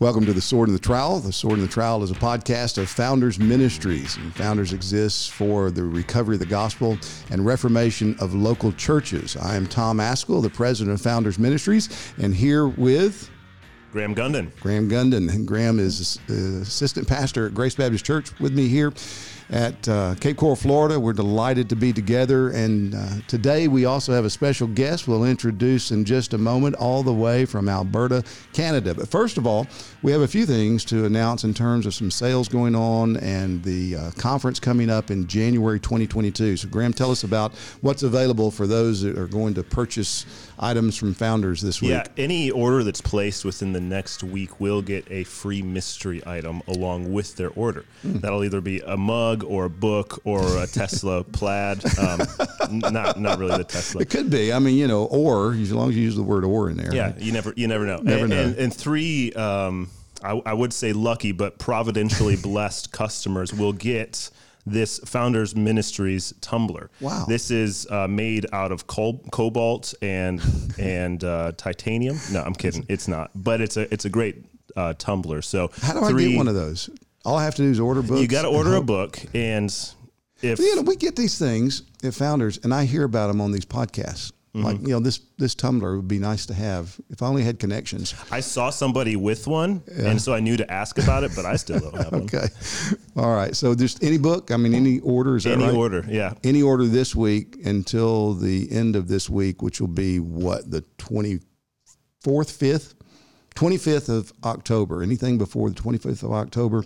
Welcome to The Sword and the Trowel. The Sword and the Trowel is a podcast of Founders Ministries, and Founders exists for the recovery of the gospel and reformation of local churches. I am Tom Ascol, the president of Founders Ministries, and here with Graham Gunden. Graham Gunden. And Graham is uh, assistant pastor at Grace Baptist Church with me here at uh, Cape Coral, Florida. We're delighted to be together. And uh, today we also have a special guest we'll introduce in just a moment, all the way from Alberta, Canada. But first of all, we have a few things to announce in terms of some sales going on and the uh, conference coming up in January 2022. So, Graham, tell us about what's available for those that are going to purchase items from Founders this week. Yeah, any order that's placed within the next week will get a free mystery item along with their order. Mm. That'll either be a mug, or a book or a Tesla plaid. Um, not not really the Tesla. It could be. I mean, you know, or as long as you use the word "or" in there. Yeah, you never you never know. Never and, know. And, and three, um, I, I would say lucky, but providentially blessed customers will get this Founders Ministries tumbler. Wow! This is uh, made out of col- cobalt and and uh, titanium. No, I'm kidding. It's not, but it's a it's a great uh, tumbler. So how do three, I get one of those? All I have to do is order books. You got to order a book, and if you know, we get these things at Founders, and I hear about them on these podcasts. Mm-hmm. Like you know, this this tumbler would be nice to have if I only had connections. I saw somebody with one, yeah. and so I knew to ask about it, but I still don't have one. okay, all right. So just any book. I mean, any order is any right? order. Yeah, any order this week until the end of this week, which will be what the twenty fourth, fifth 25th of October, anything before the 25th of October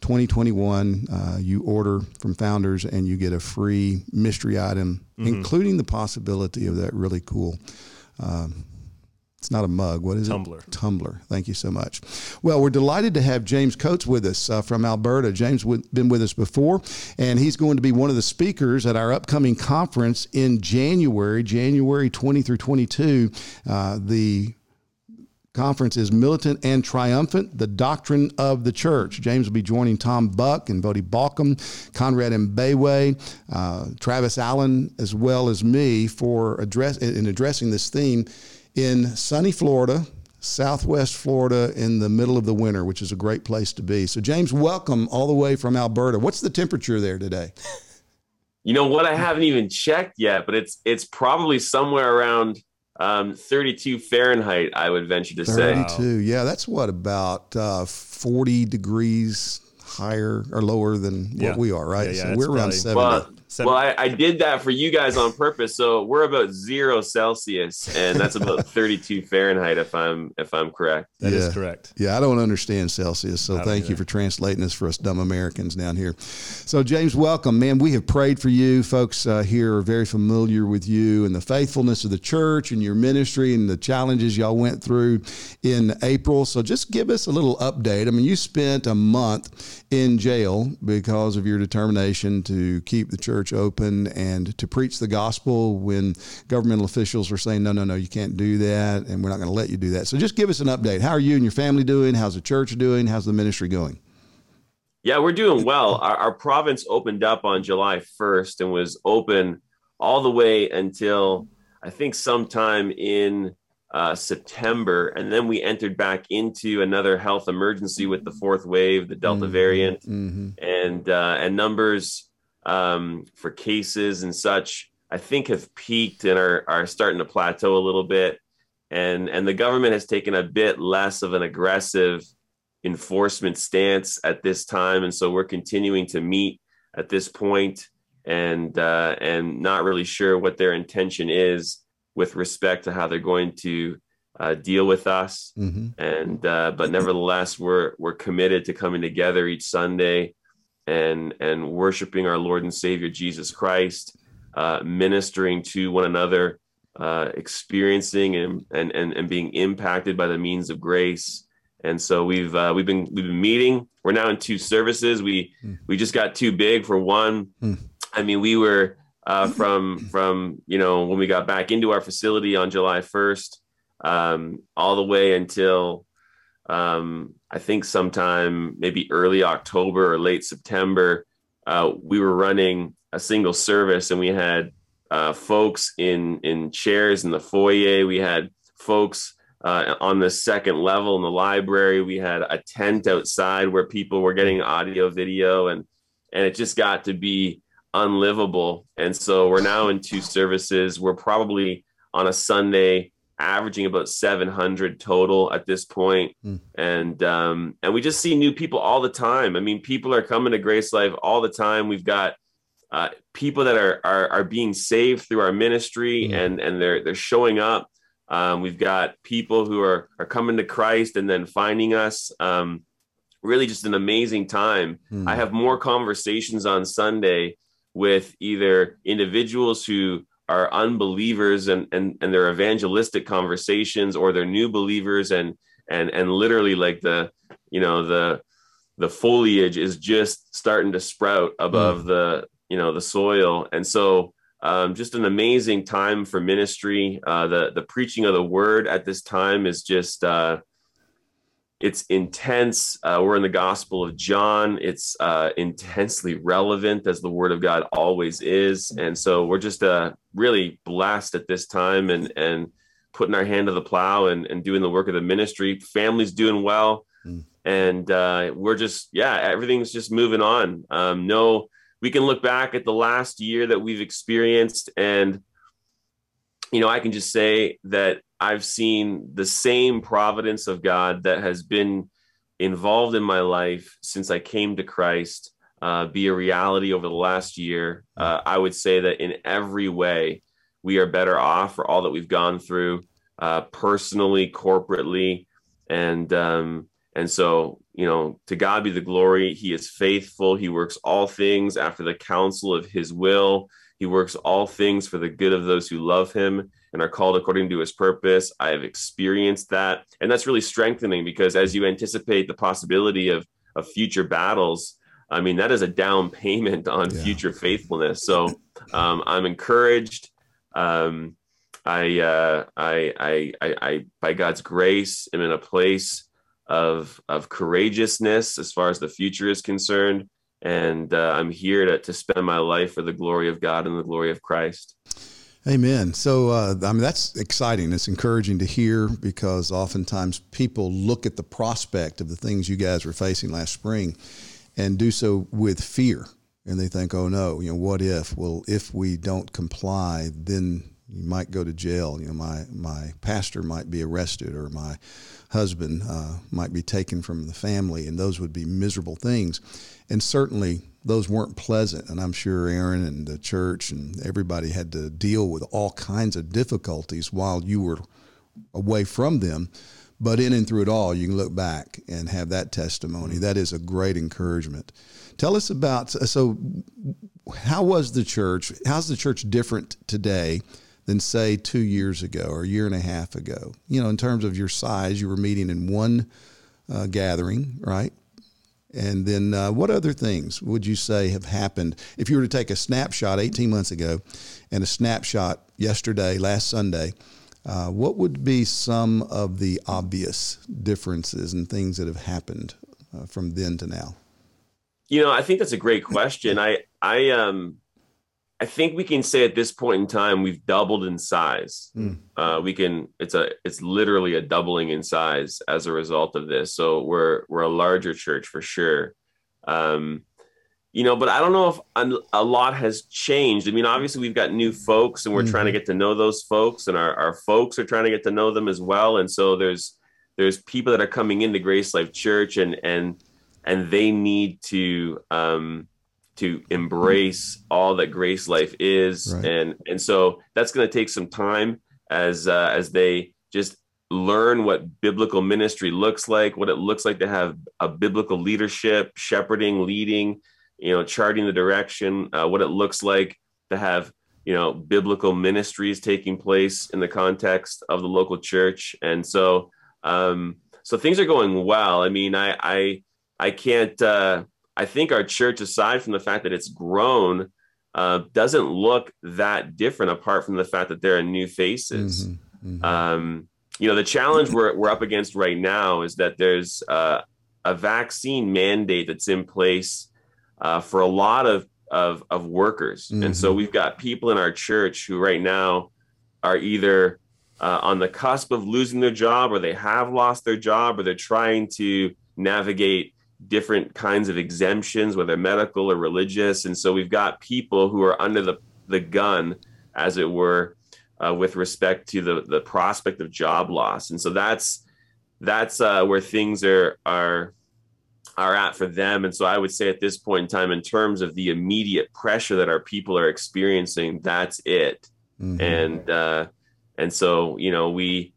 2021, uh, you order from Founders and you get a free mystery item, mm-hmm. including the possibility of that really cool. Um, it's not a mug. What is Tumbler. it? Tumbler. Tumbler. Thank you so much. Well, we're delighted to have James Coates with us uh, from Alberta. James w- been with us before, and he's going to be one of the speakers at our upcoming conference in January, January 20 through 22. Uh, the conference is Militant and Triumphant, the Doctrine of the Church. James will be joining Tom Buck and Voddie Baucham, Conrad Mbewe, uh, Travis Allen, as well as me for address in addressing this theme in sunny Florida, Southwest Florida in the middle of the winter, which is a great place to be. So, James, welcome all the way from Alberta. What's the temperature there today? You know what? I haven't even checked yet, but it's it's probably somewhere around um, 32 Fahrenheit, I would venture to 32. say. 32, yeah, that's what about uh, 40 degrees higher or lower than what we are, right? Yeah, yeah, so we're around 70. Well, well, I, I, did that for you guys on purpose. So we're about zero Celsius, and that's about 32 Fahrenheit, if I'm if I'm correct. That yeah. is correct. Yeah, I don't understand Celsius, so thank either. you for translating this for us dumb Americans down here. So James, welcome, man. We have prayed for you. Folks uh, here are very familiar with you and the faithfulness of the church and your ministry and the challenges y'all went through in April. So just give us a little update. I mean, you spent a month in jail because of your determination to keep the church church open and to preach the gospel when governmental officials are saying, no, no, no, you can't do that, and we're not going to let you do that. So just give us an update. How are you and your family doing? How's the church doing? How's the ministry going? Yeah, we're doing well. Our, our province opened up on July 1st and was open all the way until I think sometime in uh, September, and then we entered back into another health emergency with the fourth wave, the Delta mm-hmm. variant, mm-hmm. and uh, and numbers um, for cases and such, I think have peaked and are, are starting to plateau a little bit. And, and the government has taken a bit less of an aggressive enforcement stance at this time. And so we're continuing to meet at this point and, uh, and not really sure what their intention is with respect to how they're going to uh, deal with us. Mm-hmm. And, uh, but nevertheless, we're, we're committed to coming together each Sunday and and worshiping our Lord and Savior Jesus Christ, uh, ministering to one another, uh, experiencing and, and and and being impacted by the means of grace. And so we've uh, we've been we've been meeting. We're now in two services. We mm. we just got too big for one. Mm. I mean, we were uh, from from you know when we got back into our facility on July first, um, all the way until um, I think sometime maybe early October or late September, uh, we were running a single service and we had uh, folks in in chairs in the foyer. We had folks uh, on the second level in the library. We had a tent outside where people were getting audio, video, and and it just got to be unlivable. And so we're now in two services. We're probably on a Sunday averaging about 700 total at this point. Mm. and um, and we just see new people all the time i mean people are coming to grace life all the time we've got uh, people that are, are, are being saved through our ministry mm. and and they're they're showing up um, we've got people who are are coming to christ and then finding us um, really just an amazing time mm. i have more conversations on sunday with either individuals who are unbelievers and and and they're evangelistic conversations or they're new believers and and and literally like the you know the the foliage is just starting to sprout above mm. the you know the soil and so um, just an amazing time for ministry uh, the the preaching of the word at this time is just uh, it's intense. Uh, we're in the Gospel of John. It's uh, intensely relevant as the Word of God always is, and so we're just uh, really blessed at this time and and putting our hand to the plow and, and doing the work of the ministry. Family's doing well, mm. and uh, we're just yeah, everything's just moving on. Um, no, we can look back at the last year that we've experienced, and you know, I can just say that I've seen the same providence of God that has been involved in my life since I came to Christ uh, be a reality over the last year. Uh, I would say that in every way, we are better off for all that we've gone through uh, personally, corporately, and um, and so you know, to God be the glory. He is faithful. He works all things after the counsel of His will. He works all things for the good of those who love Him and are called according to his purpose. I have experienced that. And that's really strengthening because as you anticipate the possibility of, of future battles, I mean, that is a down payment on yeah. future faithfulness. So um, I'm encouraged. Um, I, uh, I, I, I, I, by God's grace, am in a place of, of courageousness as far as the future is concerned. And uh, I'm here to, to spend my life for the glory of God and the glory of Christ. Amen. So, uh, I mean, that's exciting. It's encouraging to hear because oftentimes people look at the prospect of the things you guys were facing last spring and do so with fear. And they think, oh no, you know, what if? Well, if we don't comply, then you might go to jail. You know, my, my pastor might be arrested or my husband uh, might be taken from the family, and those would be miserable things. And certainly, those weren't pleasant. And I'm sure Aaron and the church and everybody had to deal with all kinds of difficulties while you were away from them. But in and through it all, you can look back and have that testimony. That is a great encouragement. Tell us about so, how was the church? How's the church different today than say two years ago or a year and a half ago? You know, in terms of your size, you were meeting in one uh, gathering, right? And then, uh, what other things would you say have happened if you were to take a snapshot 18 months ago and a snapshot yesterday, last Sunday? Uh, what would be some of the obvious differences and things that have happened uh, from then to now? You know, I think that's a great question. I, I, um, I think we can say at this point in time we've doubled in size. Mm. Uh, we can it's a it's literally a doubling in size as a result of this. So we're we're a larger church for sure. Um, you know, but I don't know if a lot has changed. I mean, obviously we've got new folks, and we're mm-hmm. trying to get to know those folks, and our our folks are trying to get to know them as well. And so there's there's people that are coming into Grace Life Church, and and and they need to um, to embrace all that grace life is. Right. and and so that's going to take some time as uh, as they just learn what biblical ministry looks like what it looks like to have a biblical leadership shepherding leading you know charting the direction uh, what it looks like to have you know biblical ministries taking place in the context of the local church. And so um so things are going well. I mean i i i can't uh I think our church, aside from the fact that it's grown, uh, doesn't look that different apart from the fact that there are new faces. Mm-hmm, mm-hmm. Um, you know, the challenge we're, we're up against right now is that there's uh, a vaccine mandate that's in place uh, for a lot of, of, of workers. Mm-hmm. And so mm-hmm. we've got people in our church who right now are either uh, on the cusp of losing their job, or they have lost their job, or they're trying to navigate different kinds of exemptions, whether medical or religious. And so we've got people who are under the, the gun, as it were, uh, with respect to the, the prospect of job loss. And so that's that's uh, where things are are are at for them. And so I would say at this point in time, in terms of the immediate pressure that our people are experiencing, that's it. Mm-hmm. And uh, and so you know we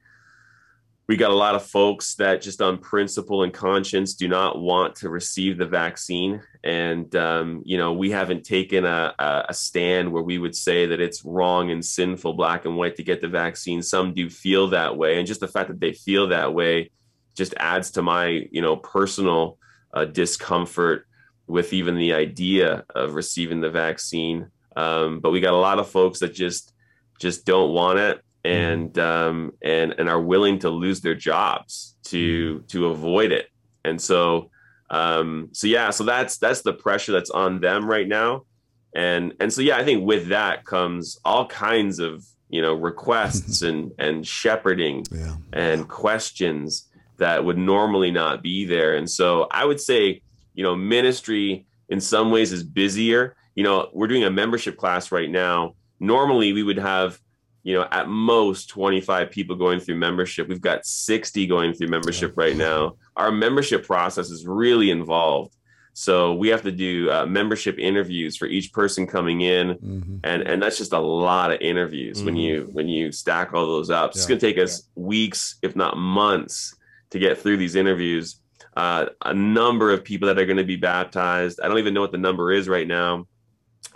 we got a lot of folks that just on principle and conscience do not want to receive the vaccine. And um, you know we haven't taken a, a, stand where we would say that it's wrong and sinful black and white to get the vaccine. Some do feel that way. And just the fact that they feel that way just adds to my you know personal uh, discomfort with even the idea of receiving the vaccine. Um, but we got a lot of folks that just just don't want it. And um, and and are willing to lose their jobs to mm-hmm. to avoid it. And so um, so yeah, so that's that's the pressure that's on them right now. And and so yeah, I think with that comes all kinds of you know requests and and shepherding yeah. and questions that would normally not be there. And so I would say you know ministry in some ways is busier. You know, we're doing a membership class right now. Normally we would have you know, at most 25 people going through membership. We've got 60 going through membership right now. Our membership process is really involved. So we have to do uh, membership interviews for each person coming in, mm-hmm. and and that's just a lot of interviews mm-hmm. when you when you stack all those up. Yeah. It's going to take us yeah. weeks, if not months, to get through these interviews. Uh, a number of people that are going to be baptized. I don't even know what the number is right now,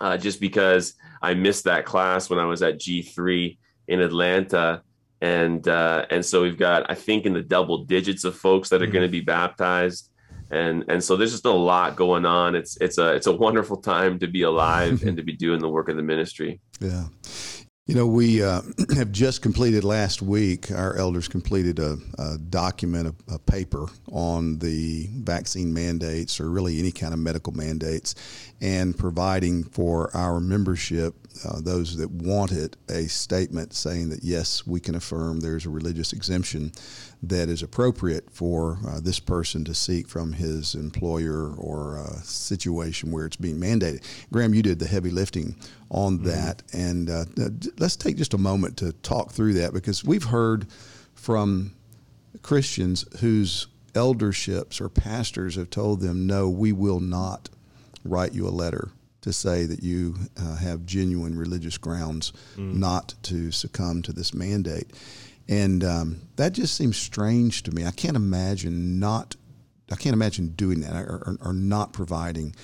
uh, just because I missed that class when I was at G3 in Atlanta. And uh, and so we've got, I think, in the double digits of folks that are mm-hmm. going to be baptized. And and so there's just a lot going on. It's it's a it's a wonderful time to be alive and to be doing the work of the ministry. Yeah. You know, we uh, have just completed last week, our elders completed a, a document, a, a, paper on the vaccine mandates or really any kind of medical mandates and providing for our membership, uh, those that want it, a statement saying that yes, we can affirm there's a religious exemption that is appropriate for uh, this person to seek from his employer or a situation where it's being mandated. Graham, you did the heavy lifting on mm-hmm. that, and uh, let's take just a moment to talk through that because we've heard from Christians whose elderships or pastors have told them, no, we will not write you a letter to say that you uh, have genuine religious grounds mm. not to succumb to this mandate. And um, that just seems strange to me. I can't imagine not, I can't imagine doing that or, or, or not providing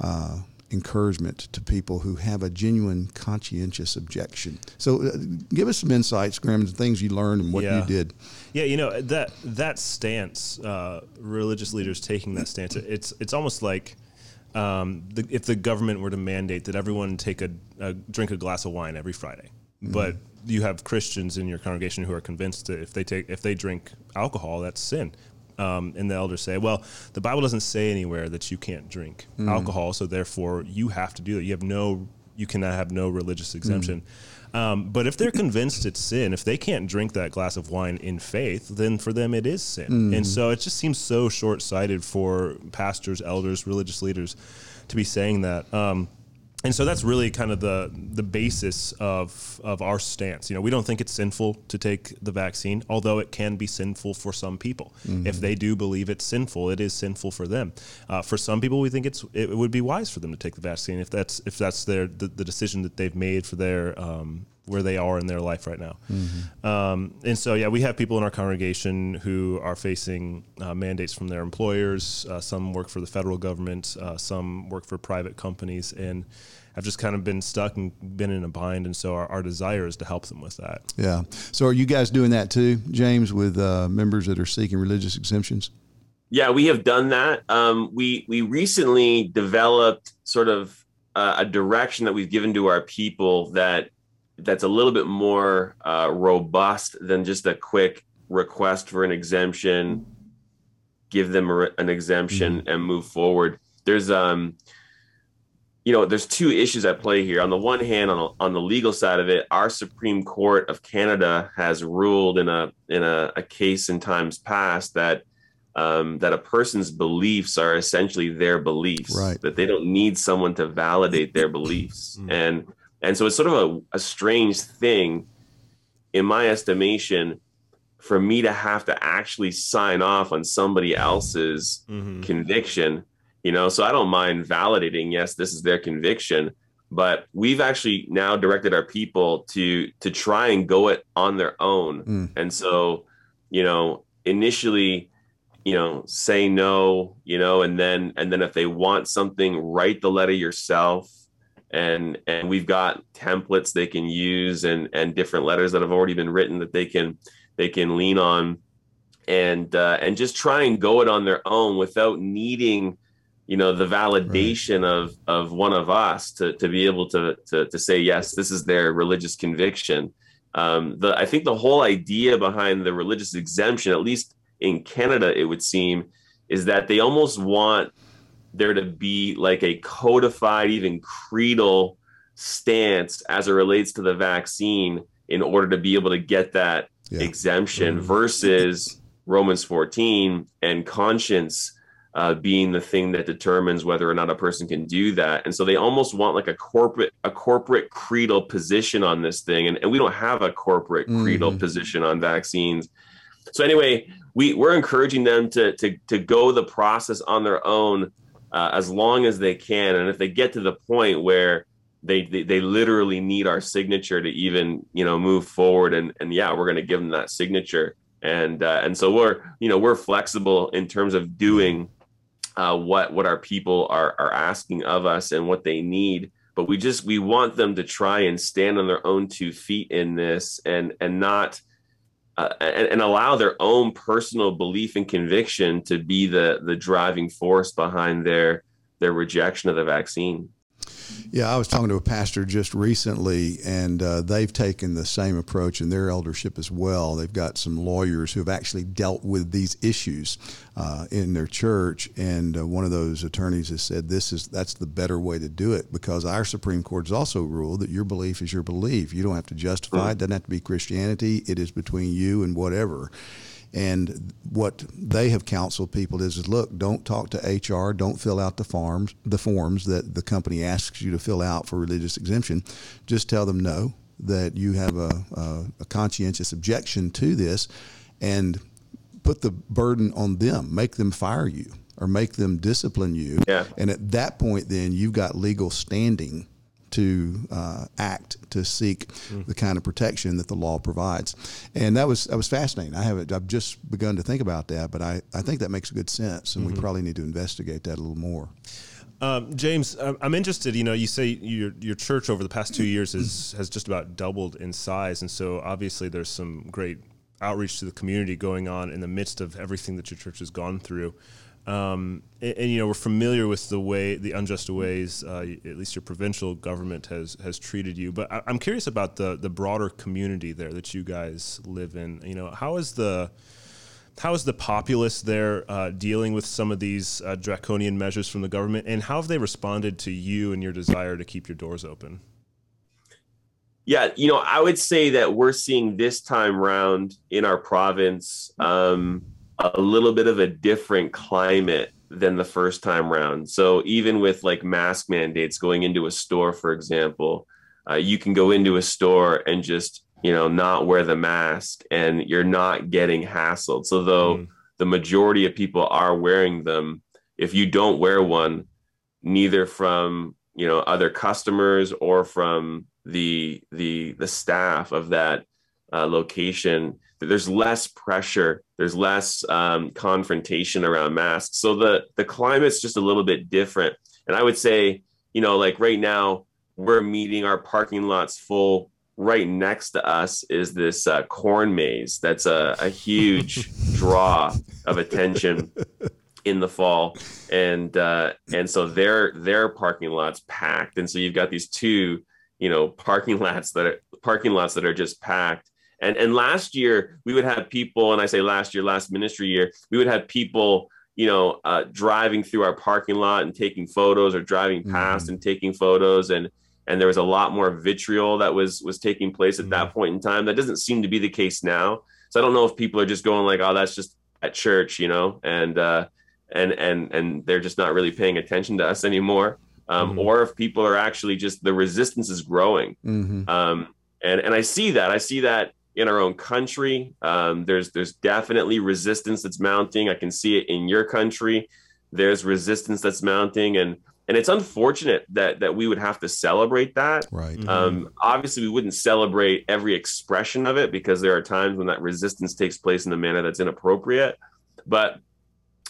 uh, encouragement to people who have a genuine conscientious objection. So, uh, give us some insights, Graham, the things you learned and what yeah. you did. Yeah, you know that that stance, uh, religious leaders taking that stance, it's it's almost like um, the, if the government were to mandate that everyone take a, a drink a glass of wine every Friday, mm-hmm. but you have Christians in your congregation who are convinced that if they take if they drink alcohol, that's sin. Um, and the elders say, well, the Bible doesn't say anywhere that you can't drink mm. alcohol, so therefore you have to do that. You have no, you cannot have no religious exemption. Mm. Um, but if they're convinced it's sin, if they can't drink that glass of wine in faith, then for them it is sin. Mm. And so it just seems so short sighted for pastors, elders, religious leaders to be saying that. Um, and so that's really kind of the the basis of of our stance. You know, we don't think it's sinful to take the vaccine, although it can be sinful for some people. Mm-hmm. If they do believe it's sinful, it is sinful for them. Uh, for some people, we think it's it would be wise for them to take the vaccine if that's if that's their the, the decision that they've made for their um, where they are in their life right now. Mm-hmm. Um, and so, yeah, we have people in our congregation who are facing uh, mandates from their employers. Uh, some work for the federal government, uh, some work for private companies, and have just kind of been stuck and been in a bind. And so, our, our desire is to help them with that. Yeah. So, are you guys doing that too, James, with uh, members that are seeking religious exemptions? Yeah, we have done that. Um, we we recently developed sort of uh, a direction that we've given to our people that that's a little bit more uh, robust than just a quick request for an exemption, give them a, an exemption, mm-hmm. and move forward. There's um, you know, there's two issues at play here. On the one hand, on, on the legal side of it, our Supreme Court of Canada has ruled in a in a, a case in times past that um, that a person's beliefs are essentially their beliefs. Right. That they don't need someone to validate their beliefs, mm. and and so it's sort of a, a strange thing, in my estimation, for me to have to actually sign off on somebody else's mm-hmm. conviction you know so i don't mind validating yes this is their conviction but we've actually now directed our people to to try and go it on their own mm. and so you know initially you know say no you know and then and then if they want something write the letter yourself and and we've got templates they can use and and different letters that have already been written that they can they can lean on and uh, and just try and go it on their own without needing you know the validation right. of of one of us to to be able to to to say yes this is their religious conviction um the i think the whole idea behind the religious exemption at least in canada it would seem is that they almost want there to be like a codified even creedal stance as it relates to the vaccine in order to be able to get that yeah. exemption mm-hmm. versus romans 14 and conscience uh, being the thing that determines whether or not a person can do that. And so they almost want like a corporate a corporate creedal position on this thing, and, and we don't have a corporate mm-hmm. creedal position on vaccines. So anyway, we we're encouraging them to to to go the process on their own uh, as long as they can, and if they get to the point where they, they, they literally need our signature to even you know move forward and and yeah we're going to give them that signature. And uh, and so we're you know we're flexible in terms of doing uh, what what our people are are asking of us and what they need. But we just we want them to try and stand on their own two feet in this and and not uh, and, and, allow their own personal belief and conviction to be the the driving force behind their their rejection of the vaccine yeah, I was talking to a pastor just recently, and uh, they've taken the same approach in their eldership as well. They've got some lawyers who have actually dealt with these issues uh, in their church, and uh, one of those attorneys has said this is that's the better way to do it because our Supreme Court has also ruled that your belief is your belief. You don't have to justify it. It doesn't have to be Christianity. It is between you and whatever. And what they have counseled people is, is look, don't talk to HR, don't fill out the forms, the forms that the company asks you to fill out for religious exemption. Just tell them no, that you have a, a, a conscientious objection to this, and put the burden on them, make them fire you or make them discipline you. Yeah. And at that point, then you've got legal standing to uh, act to seek mm. the kind of protection that the law provides. And that was that was fascinating. I haven't I've just begun to think about that, but I, I think that makes good sense, and mm-hmm. we probably need to investigate that a little more. Um, James, I'm interested. You know, you say your your church over the past two years has has just about doubled in size, and so obviously there's some great outreach to the community going on in the midst of everything that your church has gone through. Um, and, and, you know we're familiar with the way the unjust ways uh, at least your provincial government has has treated you. But I, am curious about the the broader community there that you guys live in. You know how is the how is the populace there uh, dealing with some of these uh, draconian measures from the government? And how have they responded to you and your desire to keep your doors open? Yeah you know i would say that we're seeing this time round in our province um, a little bit of a different climate than the first time round. So even with like mask mandates going into a store, for example, uh, you can go into a store and just you know not wear the mask, and you're not getting hassled. So though mm. the majority of people are wearing them, if you don't wear one, neither from you know other customers or from the the the staff of that uh, location there's less pressure there's less um, confrontation around masks. So the the climate's just a little bit different. And i would say you know like right now we're meeting our parking lots full. Right next to us is this uh, corn maze that's a, a huge draw of attention in the fall. And uh, and so their their parking lots packed. And so you've got these two you know parking lots that are parking lots that are just packed and and last year we would have people, and I say last year, last ministry year, we would have people, you know, uh, driving through our parking lot and taking photos or driving past mm-hmm. and taking photos. And, and there was a lot more vitriol that was, was taking place at mm-hmm. that point in time. That doesn't seem to be the case now. So I don't know if people are just going like, oh, that's just at church, you know, and, uh, and, and, and they're just not really paying attention to us anymore. Um, mm-hmm. or if people are actually just the resistance is growing. Mm-hmm. Um, and, and I see that, I see that in our own country. Um, there's there's definitely resistance that's mounting. I can see it in your country. There's resistance that's mounting, and and it's unfortunate that that we would have to celebrate that. Right. Mm-hmm. Um, obviously, we wouldn't celebrate every expression of it because there are times when that resistance takes place in a manner that's inappropriate. But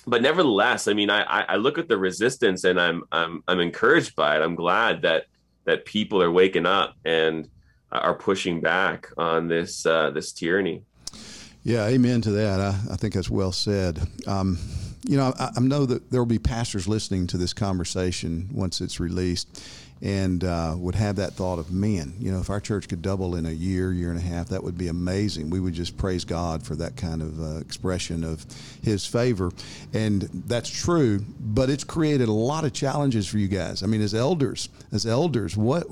but nevertheless, I mean, I I look at the resistance and I'm I'm I'm encouraged by it. I'm glad that that people are waking up and are pushing back on this uh, this tyranny. Yeah, amen to that. I, I think that's well said. Um, you know, I, I, know that there will be pastors listening to this conversation once it's released, and uh, would have that thought of, man, you know, if our church could double in a year, year and a half, that would be amazing. We would just praise God for that kind of uh, expression of His favor. And that's true, but it's created a lot of challenges for you guys. I mean, as elders, as elders, what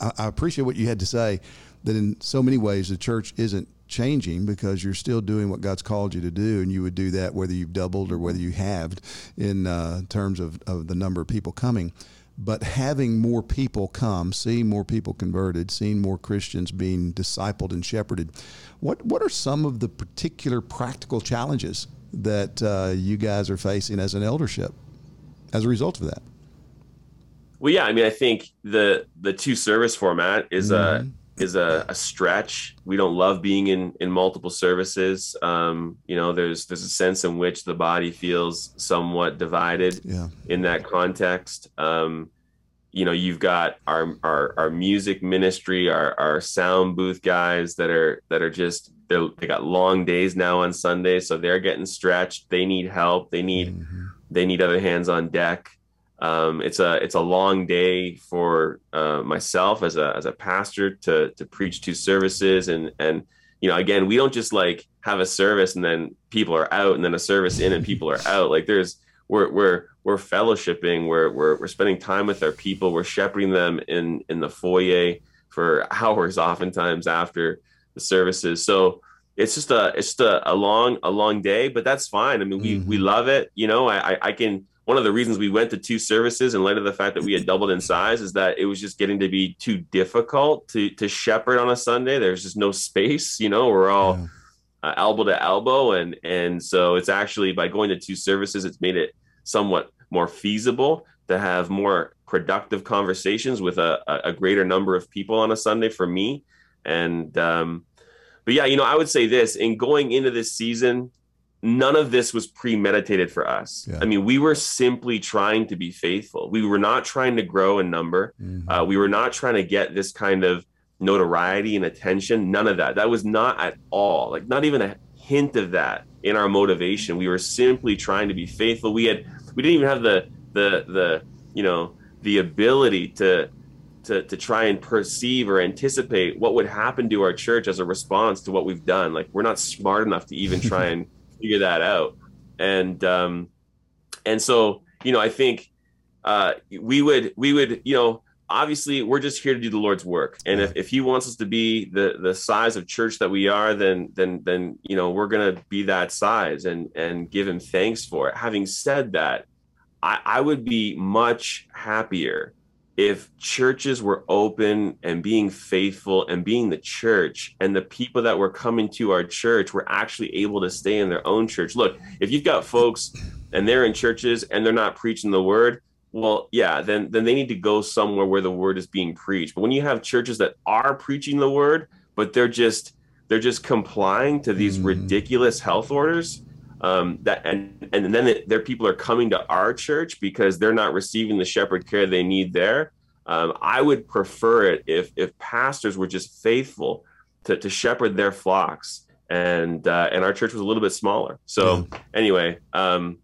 I, I appreciate what you had to say that in so many ways the church isn't changing because you're still doing what God's called you to do, and you would do that whether you've doubled or whether you halved in uh, terms of, of the number of people coming but having more people come, seeing more people converted, seeing more Christians being discipled and shepherded, what what are some of the particular practical challenges that uh, you guys are facing as an eldership as a result of that? Well, yeah, I mean, I think the the two service format is mm-hmm. a is a, a, stretch. We don't love being in in multiple services. Um, you know, there's there's a sense in which the body feels somewhat divided yeah. in that context. Um, you know, you've got our our, our music ministry, our, our sound booth guys that are that are just they they got long days now on Sunday, so they're getting stretched. They need help. They need mm-hmm. they need other hands on deck. Um, it's a it's a long day for uh, myself as a as a pastor to to preach two services. And and you know again we don't just like have a service and then people are out and then a service in and people are out. Like there's we're we're we're fellowshipping. We're we're, we're spending time with our people. We're shepherding them in in the foyer for hours oftentimes after the services. So it's just a it's just a, a long a long day but that's fine. I mean we mm-hmm. we love it. You know I i can one of the reasons we went to two services in light of the fact that we had doubled in size is that it was just getting to be too difficult to to shepherd on a Sunday. There's just no space, you know. We're all yeah. uh, elbow to elbow, and and so it's actually by going to two services, it's made it somewhat more feasible to have more productive conversations with a, a greater number of people on a Sunday for me. And um, but yeah, you know, I would say this in going into this season none of this was premeditated for us. Yeah. I mean, we were simply trying to be faithful. We were not trying to grow in number. Mm-hmm. Uh, we were not trying to get this kind of notoriety and attention. None of that. That was not at all, like, not even a hint of that in our motivation. We were simply trying to be faithful. We had, we didn't even have the, the, the, you know, the ability to, to, to try and perceive or anticipate what would happen to our church as a response to what we've done. Like, we're not smart enough to even try and figure that out. And um, and so you know, I think uh, we would we would you know obviously we're just here to do the Lord's work, and if, if He wants us to be the the size of church that we are, then then then you know we're gonna be that size and and give Him thanks for it. Having said that, I, I would be much happier if churches were open and being faithful and being the church and the people that were coming to our church were actually able to stay in their own church look if you've got folks and they're in churches and they're not preaching the word well yeah then then they need to go somewhere where the word is being preached but when you have churches that are preaching the word but they're just they're just complying to these mm. ridiculous health orders um, that and and then their people are coming to our church because they're not receiving the shepherd care they need there. Um, I would prefer it if if pastors were just faithful to, to shepherd their flocks, and uh, and our church was a little bit smaller. So yeah. anyway, um,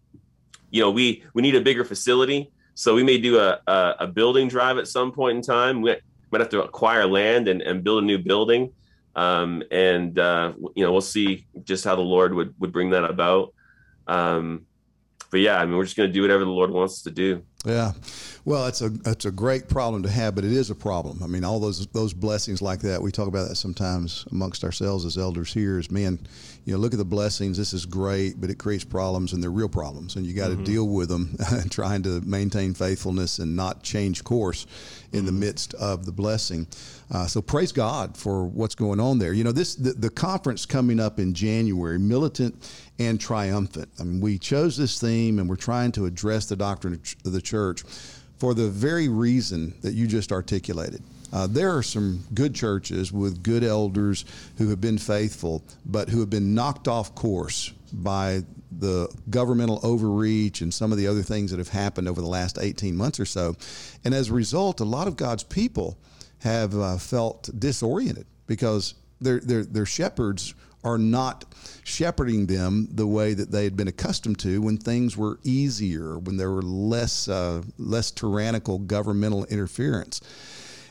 you know, we we need a bigger facility. So we may do a, a, a building drive at some point in time. We might have to acquire land and, and build a new building um, and uh, you know we'll see just how the Lord would would bring that about. Um, but yeah, I mean, we're just going to do whatever the Lord wants us to do. Yeah. Well, it's a that's a great problem to have, but it is a problem. I mean, all those those blessings like that. We talk about that sometimes amongst ourselves as elders here. Is man, you know, look at the blessings. This is great, but it creates problems, and they're real problems, and you got to mm-hmm. deal with them, trying to maintain faithfulness and not change course in mm-hmm. the midst of the blessing. Uh, so praise God for what's going on there. You know, this the, the conference coming up in January, militant and triumphant. I mean, we chose this theme, and we're trying to address the doctrine of the church for the very reason that you just articulated. Uh, there are some good churches with good elders who have been faithful, but who have been knocked off course by the governmental overreach and some of the other things that have happened over the last 18 months or so. And as a result, a lot of God's people have uh, felt disoriented because their, their, their shepherds are not shepherding them the way that they had been accustomed to when things were easier, when there were less uh, less tyrannical governmental interference.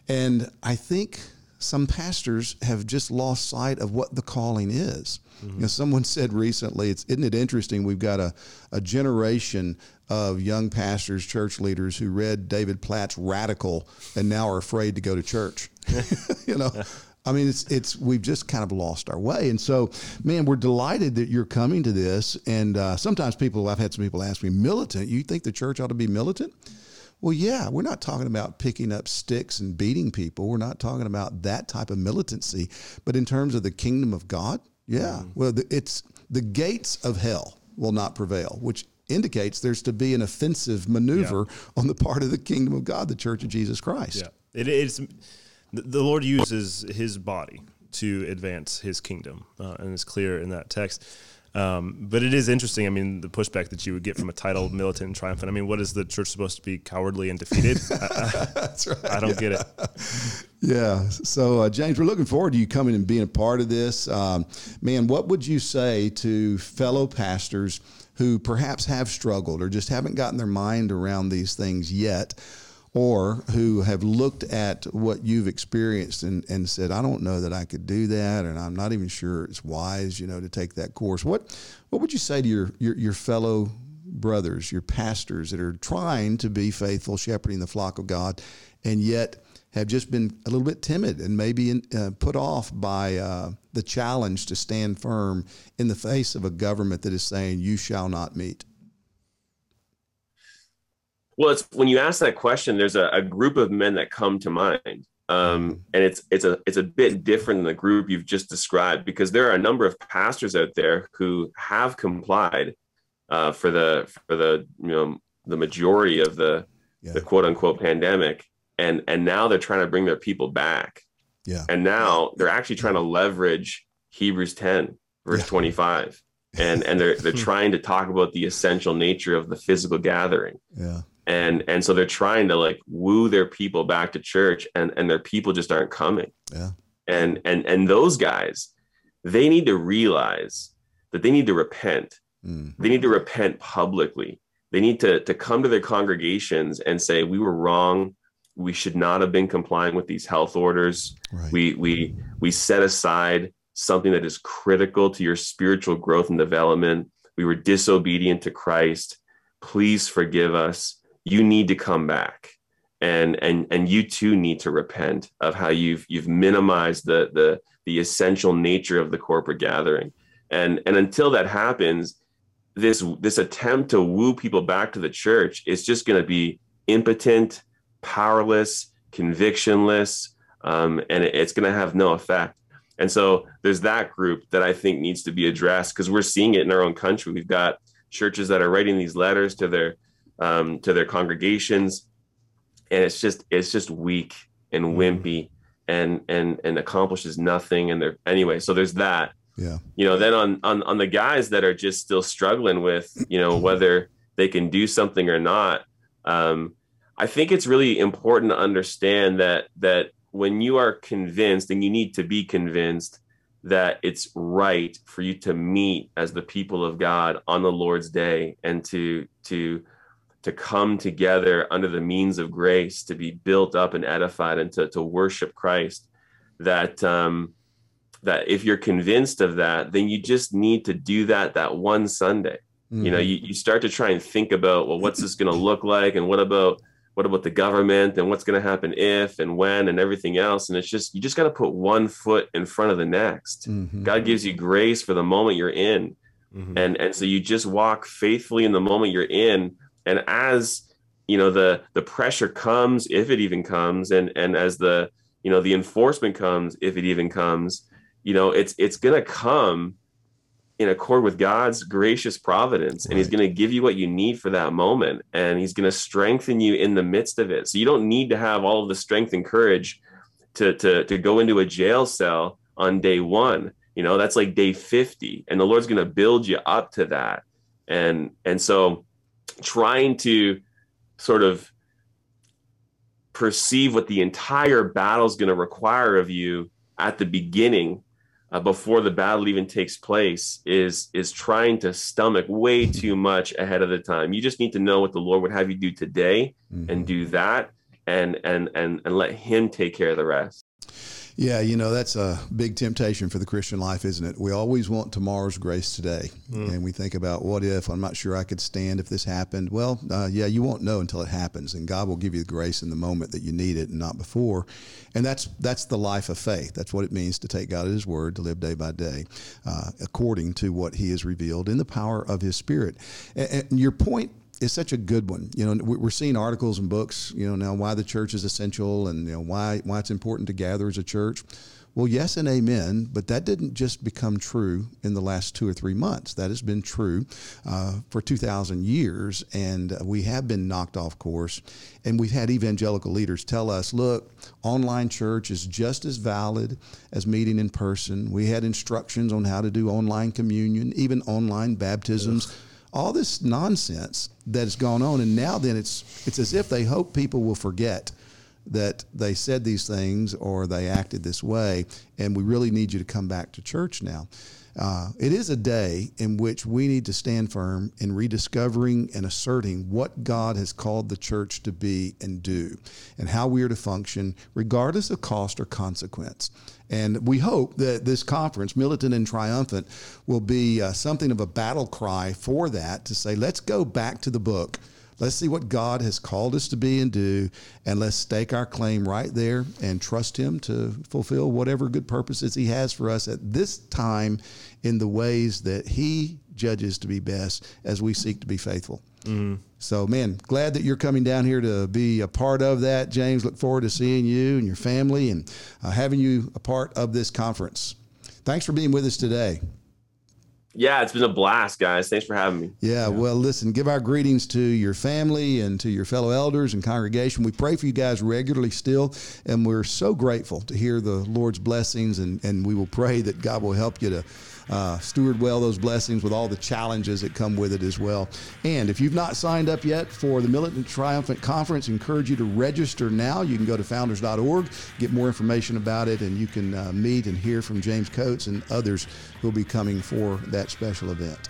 And I think some pastors have just lost sight of what the calling is. Mm-hmm. You know, someone said recently, "It's isn't it interesting? We've got a, a generation of young pastors, church leaders who read David Platt's Radical and now are afraid to go to church." you know, I mean, it's it's we've just kind of lost our way, and so, man, we're delighted that you're coming to this. And uh, sometimes people, I've had some people ask me, militant. You think the church ought to be militant? Well, yeah, we're not talking about picking up sticks and beating people. We're not talking about that type of militancy. But in terms of the kingdom of God, yeah, mm. well, it's the gates of hell will not prevail, which indicates there's to be an offensive maneuver yeah. on the part of the kingdom of God, the Church of Jesus Christ. Yeah, it is the Lord uses his body to advance his kingdom, uh, and it's clear in that text. Um, but it is interesting. I mean, the pushback that you would get from a title militant and triumphant. I mean, what is the church supposed to be cowardly and defeated? I, I, That's right. I don't yeah. get it. Yeah. So, uh, James, we're looking forward to you coming and being a part of this. Um, man, what would you say to fellow pastors who perhaps have struggled or just haven't gotten their mind around these things yet? Or who have looked at what you've experienced and, and said, I don't know that I could do that, and I'm not even sure it's wise, you know, to take that course. What what would you say to your your, your fellow brothers, your pastors that are trying to be faithful, shepherding the flock of God, and yet have just been a little bit timid and maybe in, uh, put off by uh, the challenge to stand firm in the face of a government that is saying, "You shall not meet." Well, it's when you ask that question, there's a, a group of men that come to mind. Um, and it's it's a it's a bit different than the group you've just described because there are a number of pastors out there who have complied uh, for the for the you know the majority of the yeah. the quote unquote pandemic and and now they're trying to bring their people back yeah and now they're actually trying to leverage Hebrews 10 verse yeah. 25 and and they're they're trying to talk about the essential nature of the physical gathering yeah and and so they're trying to like woo their people back to church and and their people just aren't coming. Yeah. And and and those guys they need to realize that they need to repent. Mm. they need to repent publicly. They need to to come to their congregations and say we were wrong. We should not have been complying with these health orders. Right. we we we set aside something that is critical to your spiritual growth and development. We were disobedient to christ. Please forgive us you need to come back. And and and you too need to repent of how you've you've minimized the the the essential nature of the corporate gathering. And and until that happens this this attempt to woo people back to the church is just going to be impotent powerless convictionless um, and it, it's going to have no effect. And so there's that group that i think needs to be addressed because we're seeing it in our own country. We've got churches that are writing these letters to their um, to their congregations, and it's just it's just weak and mm-hmm. wimpy and and and accomplishes nothing. And they're anyway. So there's that. Yeah. You know, then on on on the guys that are just still struggling with you know whether they can do something or not. Um, I think it's really important to understand that that when you are convinced, and you need to be convinced that it's right for you to meet as the people of God on the Lord's day and to to to come together under the means of grace to be built up and edified and to, to worship Christ that um, that if you're convinced of that then you just need to do that that one Sunday Mm-hmm. You know, you, you start to try and think about, well, what's this going to look like? And what about, what about the government and what's going to happen if and when and everything else? And it's just, you just got to put one foot in front of the next. Mm-hmm. God gives you grace for the moment you're in. Mm-hmm. And, and so you just walk faithfully in the moment you're in. And as, you know, the, the pressure comes, if it even comes, and, and as the, you know, the enforcement comes, if it even comes, you know, it's, it's going to come in accord with God's gracious providence and he's going to give you what you need for that moment and he's going to strengthen you in the midst of it. So you don't need to have all of the strength and courage to to to go into a jail cell on day 1. You know, that's like day 50 and the Lord's going to build you up to that. And and so trying to sort of perceive what the entire battle is going to require of you at the beginning uh, before the battle even takes place is is trying to stomach way too much ahead of the time. You just need to know what the Lord would have you do today mm-hmm. and do that and and and and let him take care of the rest. Yeah, you know, that's a big temptation for the Christian life, isn't it? We always want tomorrow's grace today. Mm. And we think about what if, I'm not sure I could stand if this happened. Well, uh, yeah, you won't know until it happens. And God will give you the grace in the moment that you need it and not before. And that's, that's the life of faith. That's what it means to take God at His word, to live day by day, uh, according to what He has revealed in the power of His Spirit. And, and your point is such a good one. You know, we're seeing articles and books. You know, now why the church is essential and you know why why it's important to gather as a church. Well, yes and amen, but that didn't just become true in the last two or three months. That has been true uh, for 2,000 years, and we have been knocked off course. And we've had evangelical leaders tell us look, online church is just as valid as meeting in person. We had instructions on how to do online communion, even online baptisms. Ugh all this nonsense that has gone on, and now then it's it's as if they hope people will forget that they said these things or they acted this way, and we really need you to come back to church now. Uh, it is a day in which we need to stand firm in rediscovering and asserting what God has called the church to be and do, and how we are to function, regardless of cost or consequence. And we hope that this conference, Militant and Triumphant, will be uh, something of a battle cry for that to say, let's go back to the book. Let's see what God has called us to be and do, and let's stake our claim right there and trust Him to fulfill whatever good purposes He has for us at this time in the ways that He judges to be best as we seek to be faithful. Mm-hmm. So, man, glad that you're coming down here to be a part of that, James. Look forward to seeing you and your family and uh, having you a part of this conference. Thanks for being with us today. Yeah, it's been a blast, guys. Thanks for having me. Yeah, well, listen, give our greetings to your family and to your fellow elders and congregation. We pray for you guys regularly still, and we're so grateful to hear the Lord's blessings, and, and we will pray that God will help you to uh, steward well those blessings with all the challenges that come with it as well. And if you've not signed up yet for the Militant Triumphant Conference, I encourage you to register now. You can go to founders.org, get more information about it, and you can uh, meet and hear from James Coates and others who will be coming for that special event.